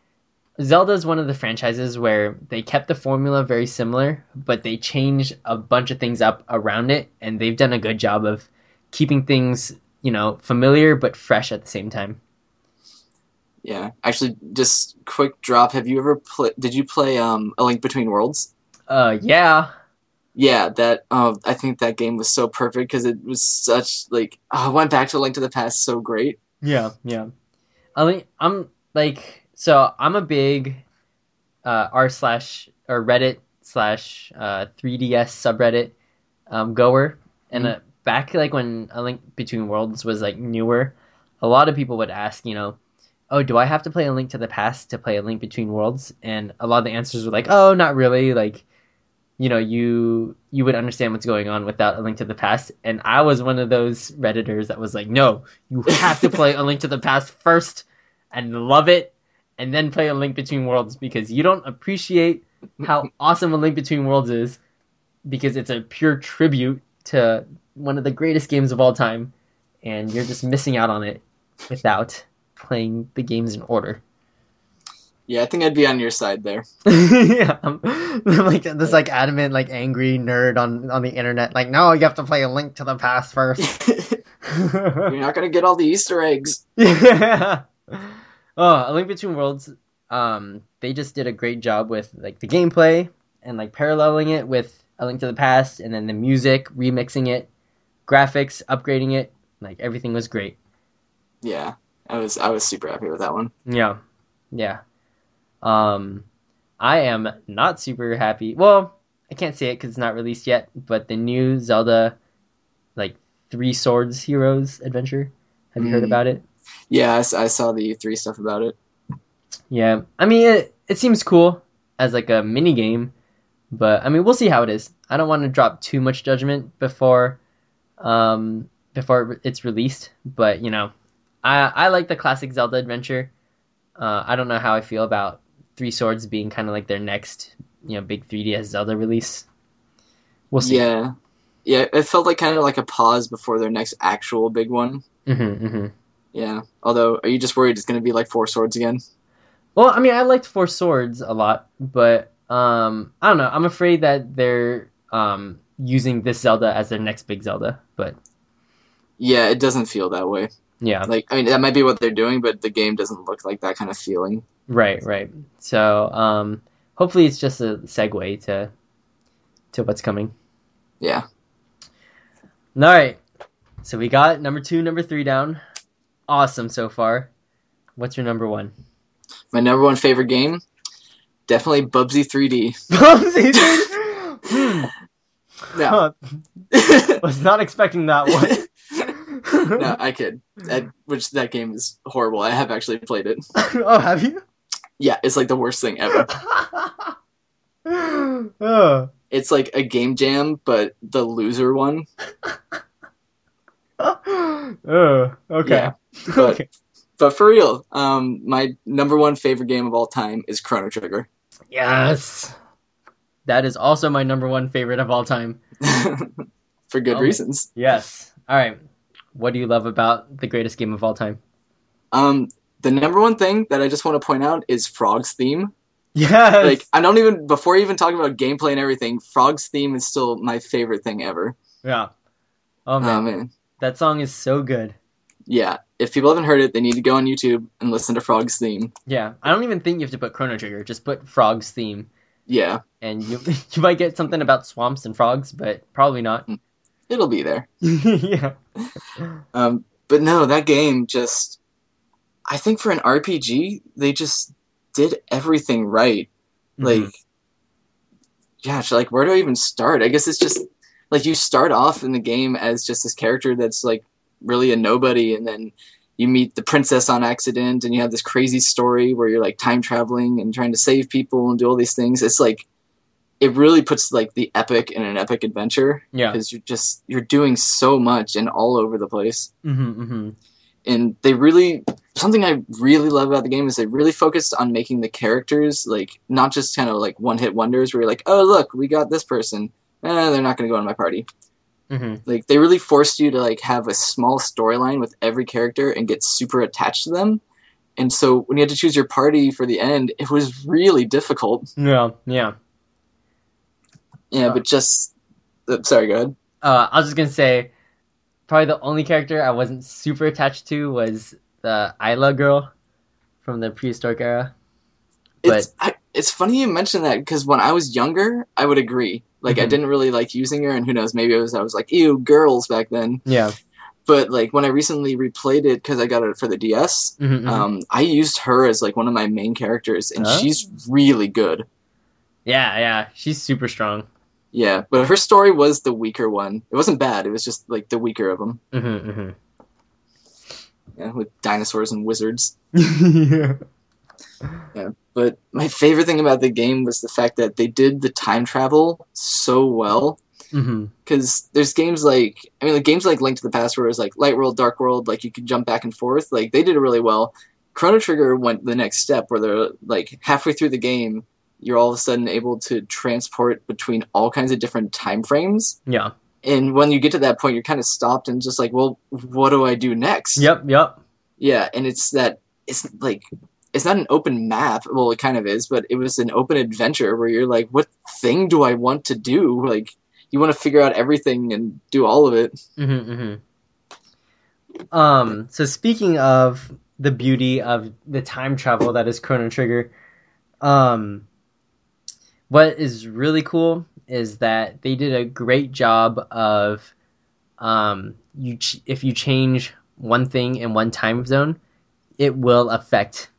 Zelda is one of the franchises where they kept the formula very similar, but they changed a bunch of things up around it, and they've done a good job of keeping things, you know, familiar but fresh at the same time. yeah, actually, just quick drop. Have you ever play? Did you play um A Link Between Worlds? Uh, yeah. Yeah, that. Uh, I think that game was so perfect because it was such like. Oh, I went back to Link to the Past so great. Yeah, yeah. I mean, I'm like, so I'm a big uh, r slash or Reddit slash uh, 3ds subreddit um, goer, and uh, back like when A Link Between Worlds was like newer, a lot of people would ask, you know, oh, do I have to play A Link to the Past to play A Link Between Worlds? And a lot of the answers were like, oh, not really, like. You know, you you would understand what's going on without a link to the past, and I was one of those redditors that was like, "No, you have to play A Link to the Past first and love it, and then play A Link Between Worlds because you don't appreciate how awesome A Link Between Worlds is because it's a pure tribute to one of the greatest games of all time, and you're just missing out on it without playing the games in order. Yeah, I think I'd be on your side there. *laughs* yeah, I'm, I'm like this like adamant like angry nerd on on the internet. Like, no, you have to play A Link to the Past first. *laughs* You're not gonna get all the Easter eggs. *laughs* yeah. Oh, A Link Between Worlds. Um, they just did a great job with like the gameplay and like paralleling it with A Link to the Past, and then the music, remixing it, graphics, upgrading it, like everything was great. Yeah, I was I was super happy with that one. Yeah, yeah. Um, I am not super happy. Well, I can't say it because it's not released yet. But the new Zelda, like Triforce Heroes adventure. Have you heard Mm. about it? Yeah, I saw the three stuff about it. Yeah, I mean it. It seems cool as like a mini game, but I mean we'll see how it is. I don't want to drop too much judgment before, um, before it's released. But you know, I I like the classic Zelda adventure. Uh, I don't know how I feel about Triforce being kind of like their next, you know, big 3DS Zelda release. We'll see. Yeah, yeah, it felt like kind of like a pause before their next actual big one. hmm hmm Yeah. Although, are you just worried it's going to be like Four Swords again? Well, I mean, I liked Four Swords a lot, but um, I don't know. I'm afraid that they're um, using this Zelda as their next big Zelda. But Yeah, it doesn't feel that way. yeah, Like, I mean, that might be what they're doing, but the game doesn't look like that kind of feeling. Right, right. So um, hopefully, it's just a segue to to what's coming. Yeah. All right. So we got number two, number three down. Awesome so far. What's your number one? My number one favorite game, definitely Bubsy 3D. hmm. *laughs* *laughs* No. Huh. *laughs* Was not expecting that one. no, I kid. That, which that game is horrible. I have actually played it. oh, have you? Yeah, it's like the worst thing ever. *laughs* oh. It's like a game jam, but the loser one. oh. Okay. Yeah, *laughs* but okay. but for real, um, my number one favorite game of all time is Chrono Trigger. Yes. That is also my number one favorite of all time. *laughs* for good Oh. reasons. Yes. All right. What do you love about the greatest game of all time? Um, the number one thing that I just want to point out is Frog's theme. Yeah. Like I don't even before even talking about gameplay and everything, Frog's theme is still my favorite thing ever. yeah. Oh man, Oh man, that song is so good. yeah. If people haven't heard it, they need to go on YouTube and listen to Frog's theme. Yeah. I don't even think you have to put Chrono Trigger. Just put Frog's theme, Yeah, and you *laughs* you might get something about swamps and frogs, but probably not. it'll be there. *laughs* yeah. Um, but no, that game just, I think for an RPG, they just did everything right. Like, Mhm. gosh, like where do I even start? I guess it's just like you start off in the game as just this character that's like really a nobody, and then you meet the princess on accident, and you have this crazy story where you're like time traveling and trying to save people and do all these things. It's like it really puts like the epic in an epic adventure yeah. because you're just you're doing so much and all over the place. Mm-hmm, mm-hmm. And they really something I really love about the game is they really focused on making the characters like not just kind of like one hit wonders where you're like, oh look, we got this person. Eh, they're not going to go on my party. Mm-hmm. Like they really forced you to like have a small storyline with every character and get super attached to them. And so when you had to choose your party for the end, it was really difficult. Yeah. Yeah. Yeah, Uh. but just uh, sorry, go ahead. Uh, I was just gonna say, probably the only character I wasn't super attached to was the Ayla girl from the prehistoric era. It's I, it's funny you mention that because when I was younger, I would agree. Like I Mhm. didn't really like using her, and who knows, maybe it was I was like, ew, girls back then. Yeah. But like when I recently replayed it because I got it for the DS, Mm-hmm, um, I used her as like one of my main characters, and Oh. she's really good. yeah. Yeah. She's super strong. Yeah, but her story was the weaker one. It wasn't bad. It was just like the weaker of them. Mm-hmm, Yeah, with dinosaurs and wizards. *laughs* mm-hmm. But my favorite thing about the game was the fact that they did the time travel so well. mm-hmm. because there's games like I mean like games like Link to the Past where it was like Light World, Dark World, like you could jump back and forth. Like they did it really well. Chrono Trigger went the next step where they're like halfway through the game, you're all of a sudden able to transport between all kinds of different time frames. Yeah. And when you get to that point, you're kind of stopped and just like, well, what do I do next? Yep. Yep. Yeah, and it's that it's like it's not an open map. Well, it kind of is, but it was an open adventure where you're like, what thing do I want to do? Like you want to figure out everything and do all of it. Mm-hmm, mm-hmm. Um. So speaking of the beauty of the time travel that is Chrono Trigger, um, what is really cool is that they did a great job of um, you ch- if you change one thing in one time zone, it will affect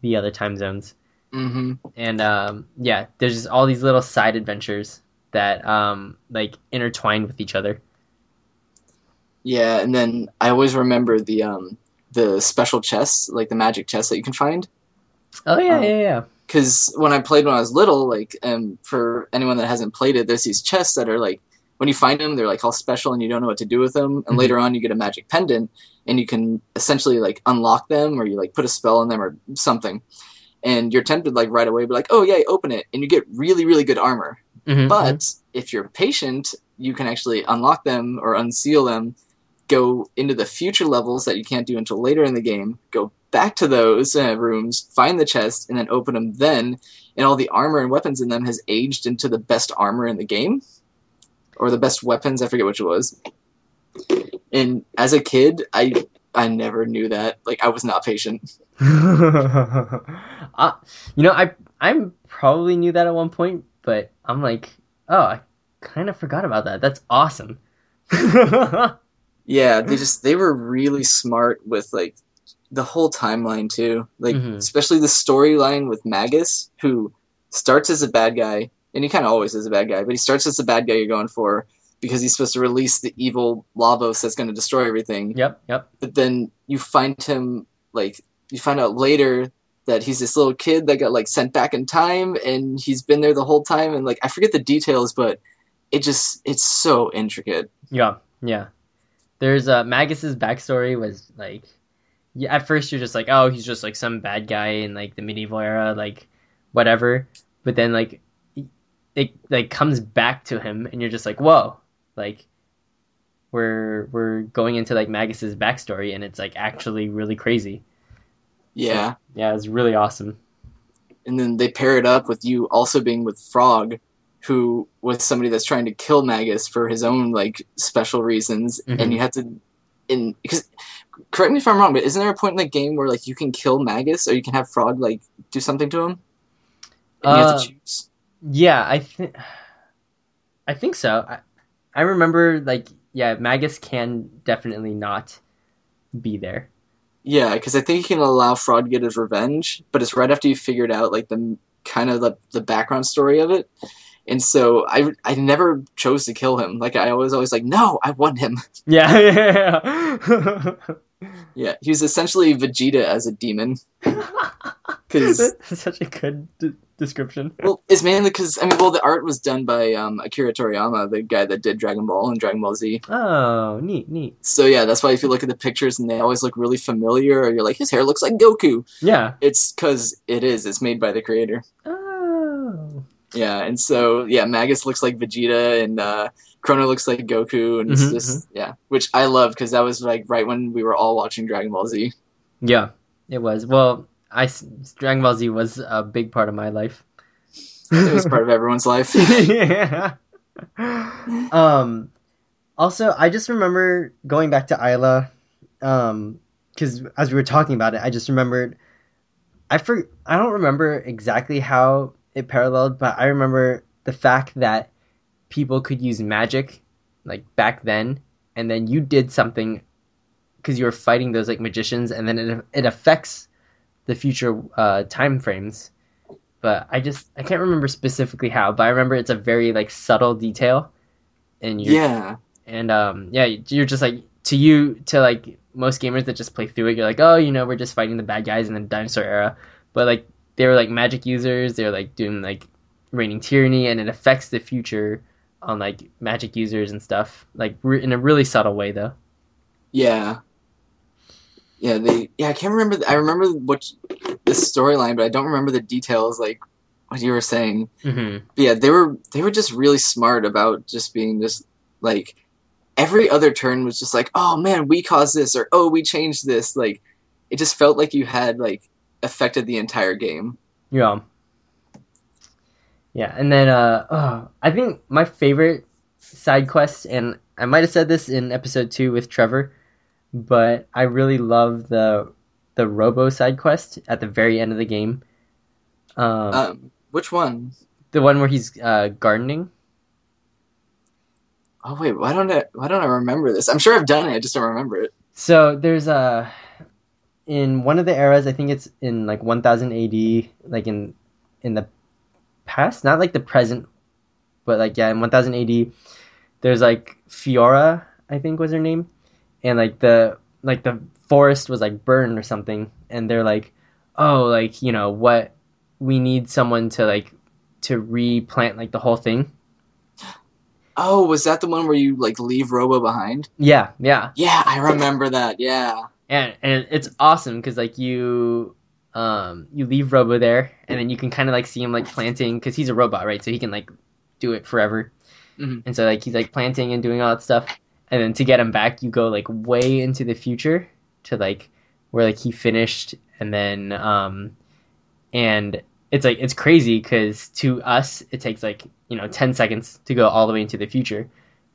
the other time zones. Mm-hmm. And um, yeah, there's just all these little side adventures that um, like intertwine with each other. Yeah, and then I always remember the um the special chests, like the magic chests that you can find. Oh yeah, Um, yeah, yeah. Because when I played when I was little, like, and for anyone that hasn't played it, there's these chests that are like, when you find them, they're like all special, and you don't know what to do with them. And Mhm. later on, you get a magic pendant, and you can essentially like unlock them, or you like put a spell on them, or something. And you're tempted like right away, be like, oh yeah, open it, and you get really, really good armor. Mhm, But if you're patient, you can actually unlock them or unseal them, go into the future levels that you can't do until later in the game, go back to those uh, rooms, find the chest, and then open them then. And all the armor and weapons in them has aged into the best armor in the game, or the best weapons. I forget which it was. And as a kid, I I never knew that. Like I was not patient. *laughs* uh, you know, I I probably knew that at one point, but I'm like, oh, I kind of forgot about that. That's awesome. *laughs* Yeah, they just they were really smart with like the whole timeline too. Like Mhm. especially the storyline with Magus, who starts as a bad guy, and he kind of always is a bad guy, but he starts as the bad guy you're going for because he's supposed to release the evil Lavos that's going to destroy everything. yep, yep. But then you find him like you find out later that he's this little kid that got like sent back in time, and he's been there the whole time, and like I forget the details, but it just it's so intricate. Yeah, yeah. There's uh Magus's backstory was like yeah, at first you're just like, oh, he's just like some bad guy in like the medieval era, like whatever. But then like it like comes back to him and you're just like, whoa, like we're we're going into like Magus's backstory and it's like actually really crazy. Yeah. Yeah, it's really awesome. and then they pair it up with you also being with Frog, who was somebody that's trying to kill Magus for his own like special reasons, Mhm. and you have to, in because correct me if I'm wrong, but isn't there a point in the game where like you can kill Magus or you can have Frog like do something to him? And you have Uh, to choose. Yeah, I think I think so. I, I remember like yeah, Magus can definitely not be there. Yeah, because I think you can allow Frog to get his revenge, but it's right after you figured out like the kind of the, the background story of it. And so I, I never chose to kill him. Like I was always like, no, I want him. *laughs* Yeah, *laughs* yeah, yeah. Yeah, he was essentially Vegeta as a demon. *laughs* Because such a good d- description. well, it's mainly because I mean, well, the art was done by um, Akira Toriyama, the guy that did Dragon Ball and Dragon Ball Z. Oh, neat, neat. So yeah, that's why if you look at the pictures and they always look really familiar, or you're like, his hair looks like Goku. Yeah. It's because it is. It's made by the creator. Oh. Yeah, and so yeah, Magus looks like Vegeta, and uh, Crono looks like Goku, and it's Mhm, just yeah, which I love because that was like right when we were all watching Dragon Ball Z. Yeah, it was. Well, I Dragon Ball Z was a big part of my life. It was part of everyone's life. *laughs* yeah. Um. Also, I just remember going back to Ayla, um, because as we were talking about it, I just remembered. I for I don't remember exactly how it paralleled, but I remember the fact that people could use magic, like back then, and then you did something because you were fighting those like magicians, and then it it affects the future uh, time frames but I just I can't remember specifically how, but I remember it's a very like subtle detail, and you yeah, and um yeah you're just like to you to like most gamers that just play through it, you're like oh you know we're just fighting the bad guys in the dinosaur era, but like they were like magic users, they're like doing like reigning tyranny, and it affects the future on like magic users and stuff like re- in a really subtle way though. yeah, yeah. They yeah, I can't remember. The, I remember what this storyline, but I don't remember the details. Like what you were saying. Mm-hmm. But yeah, they were they were just really smart about just being just like every other turn was just like, oh man, we caused this or oh we changed this. Like it just felt like you had like affected the entire game. Yeah. Yeah, and then uh oh, I think my favorite side quest and I might have said this in episode 2 with Trevor, but I really love the the Robo side quest at the very end of the game. Um, Um, which one? the one where he's uh, gardening. Oh wait, why don't I why don't I remember this? I'm sure I've done it, I just don't remember it. So there's a in one of the eras, I think it's in like 1000 AD, like in in the past, not like the present, but like yeah, in 1000 AD, there's like Fiona, I think was her name, and like the like the forest was like burned or something, and they're like, oh, like you know what, we need someone to like to replant like the whole thing. Oh, was that the one where you like leave Robo behind? Yeah, yeah. Yeah, I remember that. Yeah. And and it's awesome because like you um you leave robo there and then you can kind of like see him like planting because he's a robot right? So he can like do it forever. Mhm. and so like he's like planting and doing all that stuff. And then to get him back you go like way into the future to like where like he finished and then um and it's like it's crazy because to us it takes like you know 10 seconds to go all the way into the future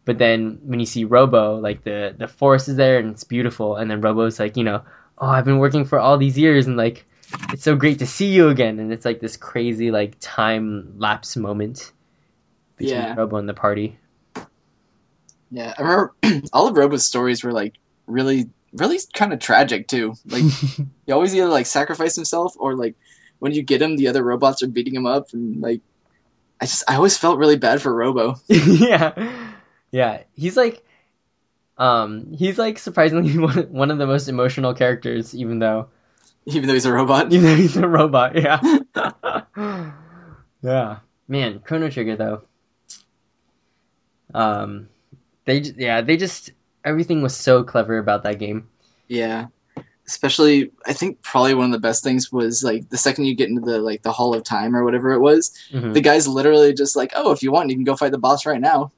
but then when you see robo like the the forest is there and it's beautiful and then robo's like you know oh i've been working for all these years and like it's so great to see you again and it's like this crazy like time lapse moment between Yeah. robo and the party Yeah. I remember *clears throat* all of Robo's stories were like really really kind of tragic too. Like *laughs* he always either like sacrifice himself or like when you get him the other robots are beating him up and like I just I always felt really bad for Robo. *laughs* yeah yeah he's like um he's like surprisingly *laughs* one, one of the most emotional characters even though Even though he's a robot. *laughs* even though he's a robot yeah *laughs* yeah man chrono trigger though um they yeah they just everything was so clever about that game Yeah. Especially I think probably one of the best things was like the second you get into the like the Hall of Time or whatever it was, Mhm. the guy's literally just like, "Oh, if you want, you can go fight the boss right now."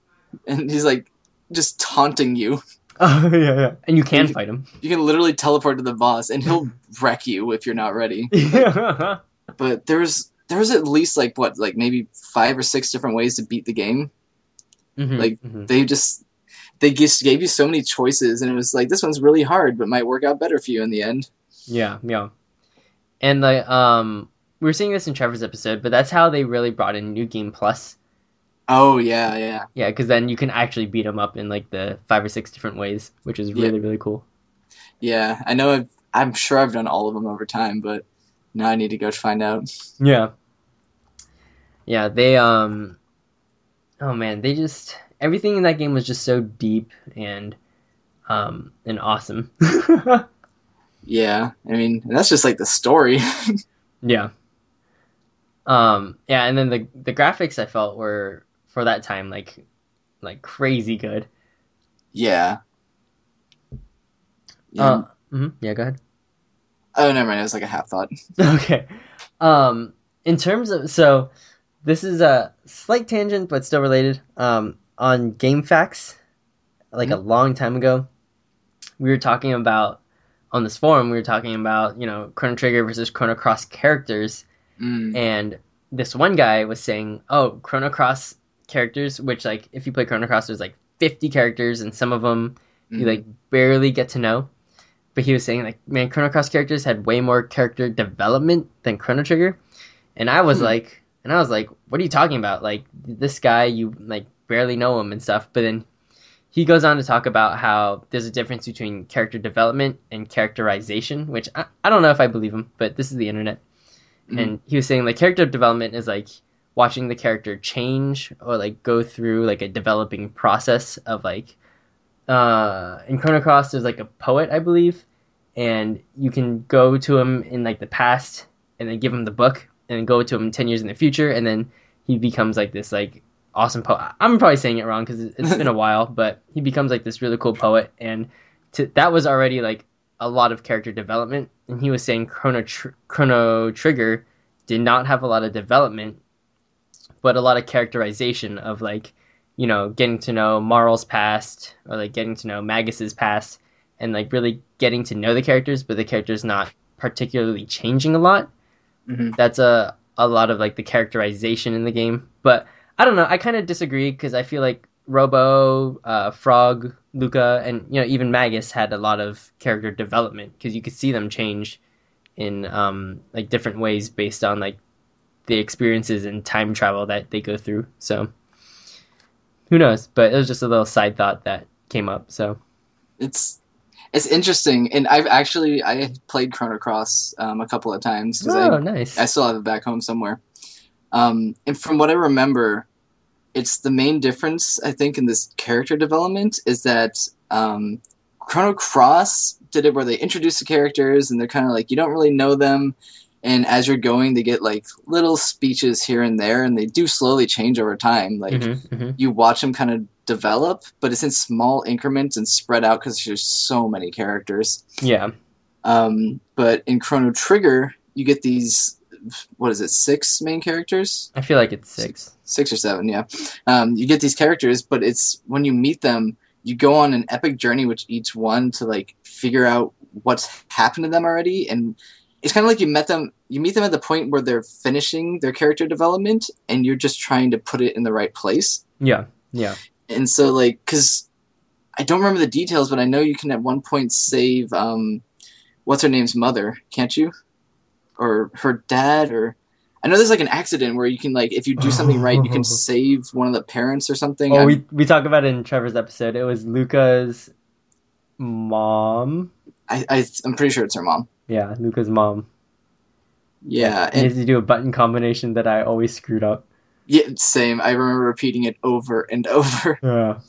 And he's like just taunting you. *laughs* oh yeah yeah and you can fight him You can literally teleport to the boss and he'll *laughs* wreck you if you're not ready. yeah *laughs* But there's there's at least like what, like maybe 5 or 6 different ways to beat the game. Mhm, Like, mhm. They just they just gave you so many choices and it was like this one's really hard but might work out better for you in the end. Yeah, yeah. And the um we were seeing this in Trevor's episode, but that's how they really brought in New Game Plus. Oh yeah, yeah. Yeah, because then you can actually beat them up in like the five or six different ways, which is Yeah. really really cool. Yeah, I know. I've, I'm sure I've done all of them over time, but now I need to go find out. Yeah. Yeah, they um oh man, they just everything in that game was just so deep and um and awesome. *laughs* Yeah, I mean that's just like the story. *laughs* yeah. Um yeah, and then the the graphics I felt were for that time like like crazy good. yeah. Yeah. Uh, mhm, yeah, go ahead. oh, never mind. It was like a half thought. *laughs* Okay. Um, in terms of so, this is a slight tangent, but still related. Um, on GameFAQs, like a long time ago, we were talking about on this forum. We were talking about you know Chrono Trigger versus Chrono Cross characters, Mm. and this one guy was saying, "Oh, Chrono Cross characters, which like if you play Chrono Cross, there's like 50 characters, and some of them you Mhm. like barely get to know. But he was saying like, man, Chrono Cross characters had way more character development than Chrono Trigger, and I was Hmm. like, and I was like, what are you talking about? Like this guy, you like barely know him and stuff. But then he goes on to talk about how there's a difference between character development and characterization, which I, I don't know if I believe him, but this is the internet. Mhm. And he was saying like character development is like watching the character change or like go through like a developing process of like uh in Chrono Cross there's like a poet I believe and you can go to him in like the past and then give him the book and then go to him 10 years in the future and then he becomes like this like awesome poet I'm probably saying it wrong cuz it's been a *laughs* while but he becomes like this really cool poet and to, that was already like a lot of character development and he was saying Chrono Tr- Chrono Trigger did not have a lot of development but a lot of characterization of like you know getting to know Marle's past or like getting to know Magus's past and like really getting to know the characters but the characters not particularly changing a lot Mhm. that's a a lot of like the characterization in the game but I don't know I kind of disagree because I feel like Robo, uh, Frog, Lucca, and you know even Magus had a lot of character development because you could see them change in um, like different ways based on like the experiences and time travel that they go through. So who knows? But it was just a little side thought that came up. So it's it's interesting, and I've actually I played Chrono Cross um, a couple of times because oh, I nice. I still have it back home somewhere. Um, and from what I remember, it's the main difference I think in this character development is that um, Chrono Cross did it where they introduce the characters and they're kind of like you don't really know them, and as you're going, they get like little speeches here and there, and they do slowly change over time. Like Mhm, mhm. you watch them kind of develop, but it's in small increments and spread out because there's so many characters. Yeah. Um, but in Chrono Trigger, you get these what is it, six main characters? I feel like it's six. Six or seven, yeah. Um, you get these characters, but it's when you meet them, you go on an epic journey with each one to like figure out what's happened to them already, and it's kind of like you met them. You meet them at the point where they're finishing their character development, and you're just trying to put it in the right place. Yeah. Yeah. And so, like, because I don't remember the details, but I know you can at one point save um, what's her name's mother, can't you? Or her dad, or I know there's like an accident where you can like if you do something right, you can *laughs* save one of the parents or something. Oh, I'm- we we talked about it in Trevor's episode. It was Lucca's mom. I, I I'm pretty sure it's her mom. Yeah, Lucca's mom. Yeah, He and has to do a button combination that I always screwed up. yeah, same. I remember repeating it over and *laughs* over. Yeah.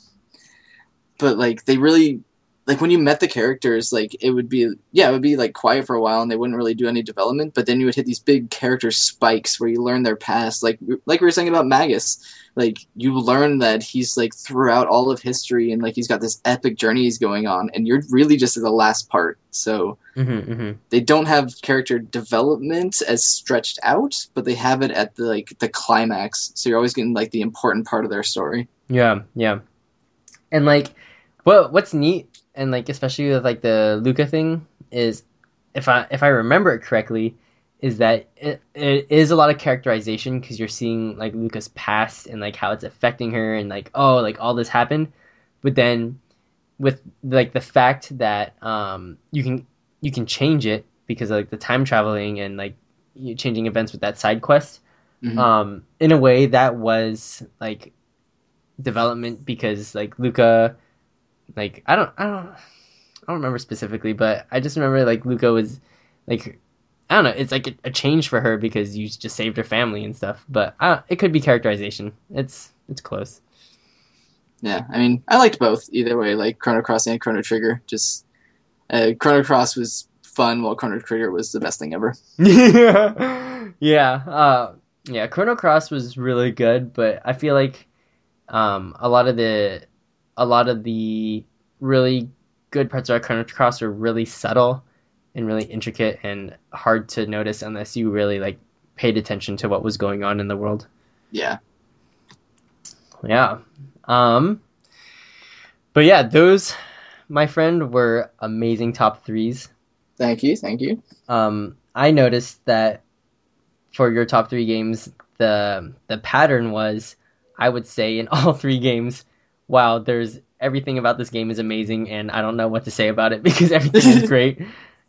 but like they really like when you met the characters like it would be yeah it would be like quiet for a while and they wouldn't really do any development but then you would hit these big character spikes where you learn their past like like we were saying about magus like you learn that he's like throughout all of history and like he's got this epic journey he's going on and you're really just at the last part so Mm-hmm, mm-hmm. they don't have character development as stretched out but they have it at the like the climax so you're always getting like the important part of their story Yeah, yeah. And like, what what's neat and like especially with like the Luca thing is, if I if I remember it correctly, is that it, it is a lot of characterization because you're seeing like Lucca's past and like how it's affecting her and like oh like all this happened, but then with like the fact that um you can you can change it because of like the time traveling and like changing events with that side quest Mhm. um in a way that was like development because like Luca like I don't I don't I don't remember specifically but I just remember like Lucca was like I don't know it's like a, a change for her because you just saved her family and stuff but I don't, it could be characterization it's it's close Yeah, I mean, I liked both either way, like Chrono Cross and Chrono Trigger. Just uh, Chrono Cross was fun, while Chrono Trigger was the best thing ever. *laughs* *laughs* yeah uh yeah chrono cross was really good but i feel like um a lot of the a lot of the really good parts of our chrono cross are really subtle and really intricate and hard to notice unless you really like paid attention to what was going on in the world. Yeah, yeah. Um but yeah those my friend were amazing top threes. Thank you, thank you. um, I noticed that for your top three games, the the pattern was, I would say, in *laughs* all three games, wow, there's everything about this game is amazing, and I don't know what to say about it *laughs* because everything is *laughs* great.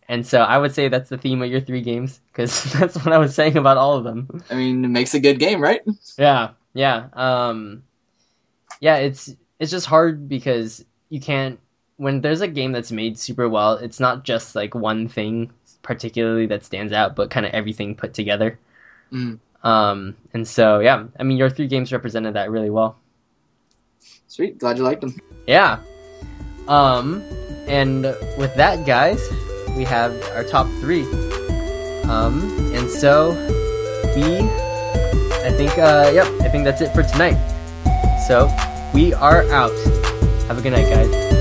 And so I would say that's the theme of your three games because *laughs* that's what I was saying about all of them. I mean, it makes a good game, right? Yeah, yeah, um, yeah. It's it's just hard because you can't when there's a game that's made super well. It's not just like one thing particularly that stands out, but kind of everything put together. Mm. Um, and so yeah, I mean, your three games represented that really well. Sweet, glad you liked them. Yeah. Um, and with that, guys, we have our top three. Um, and so we, I think, uh, yep, I think that's it for tonight. So we are out. Have a good night, guys.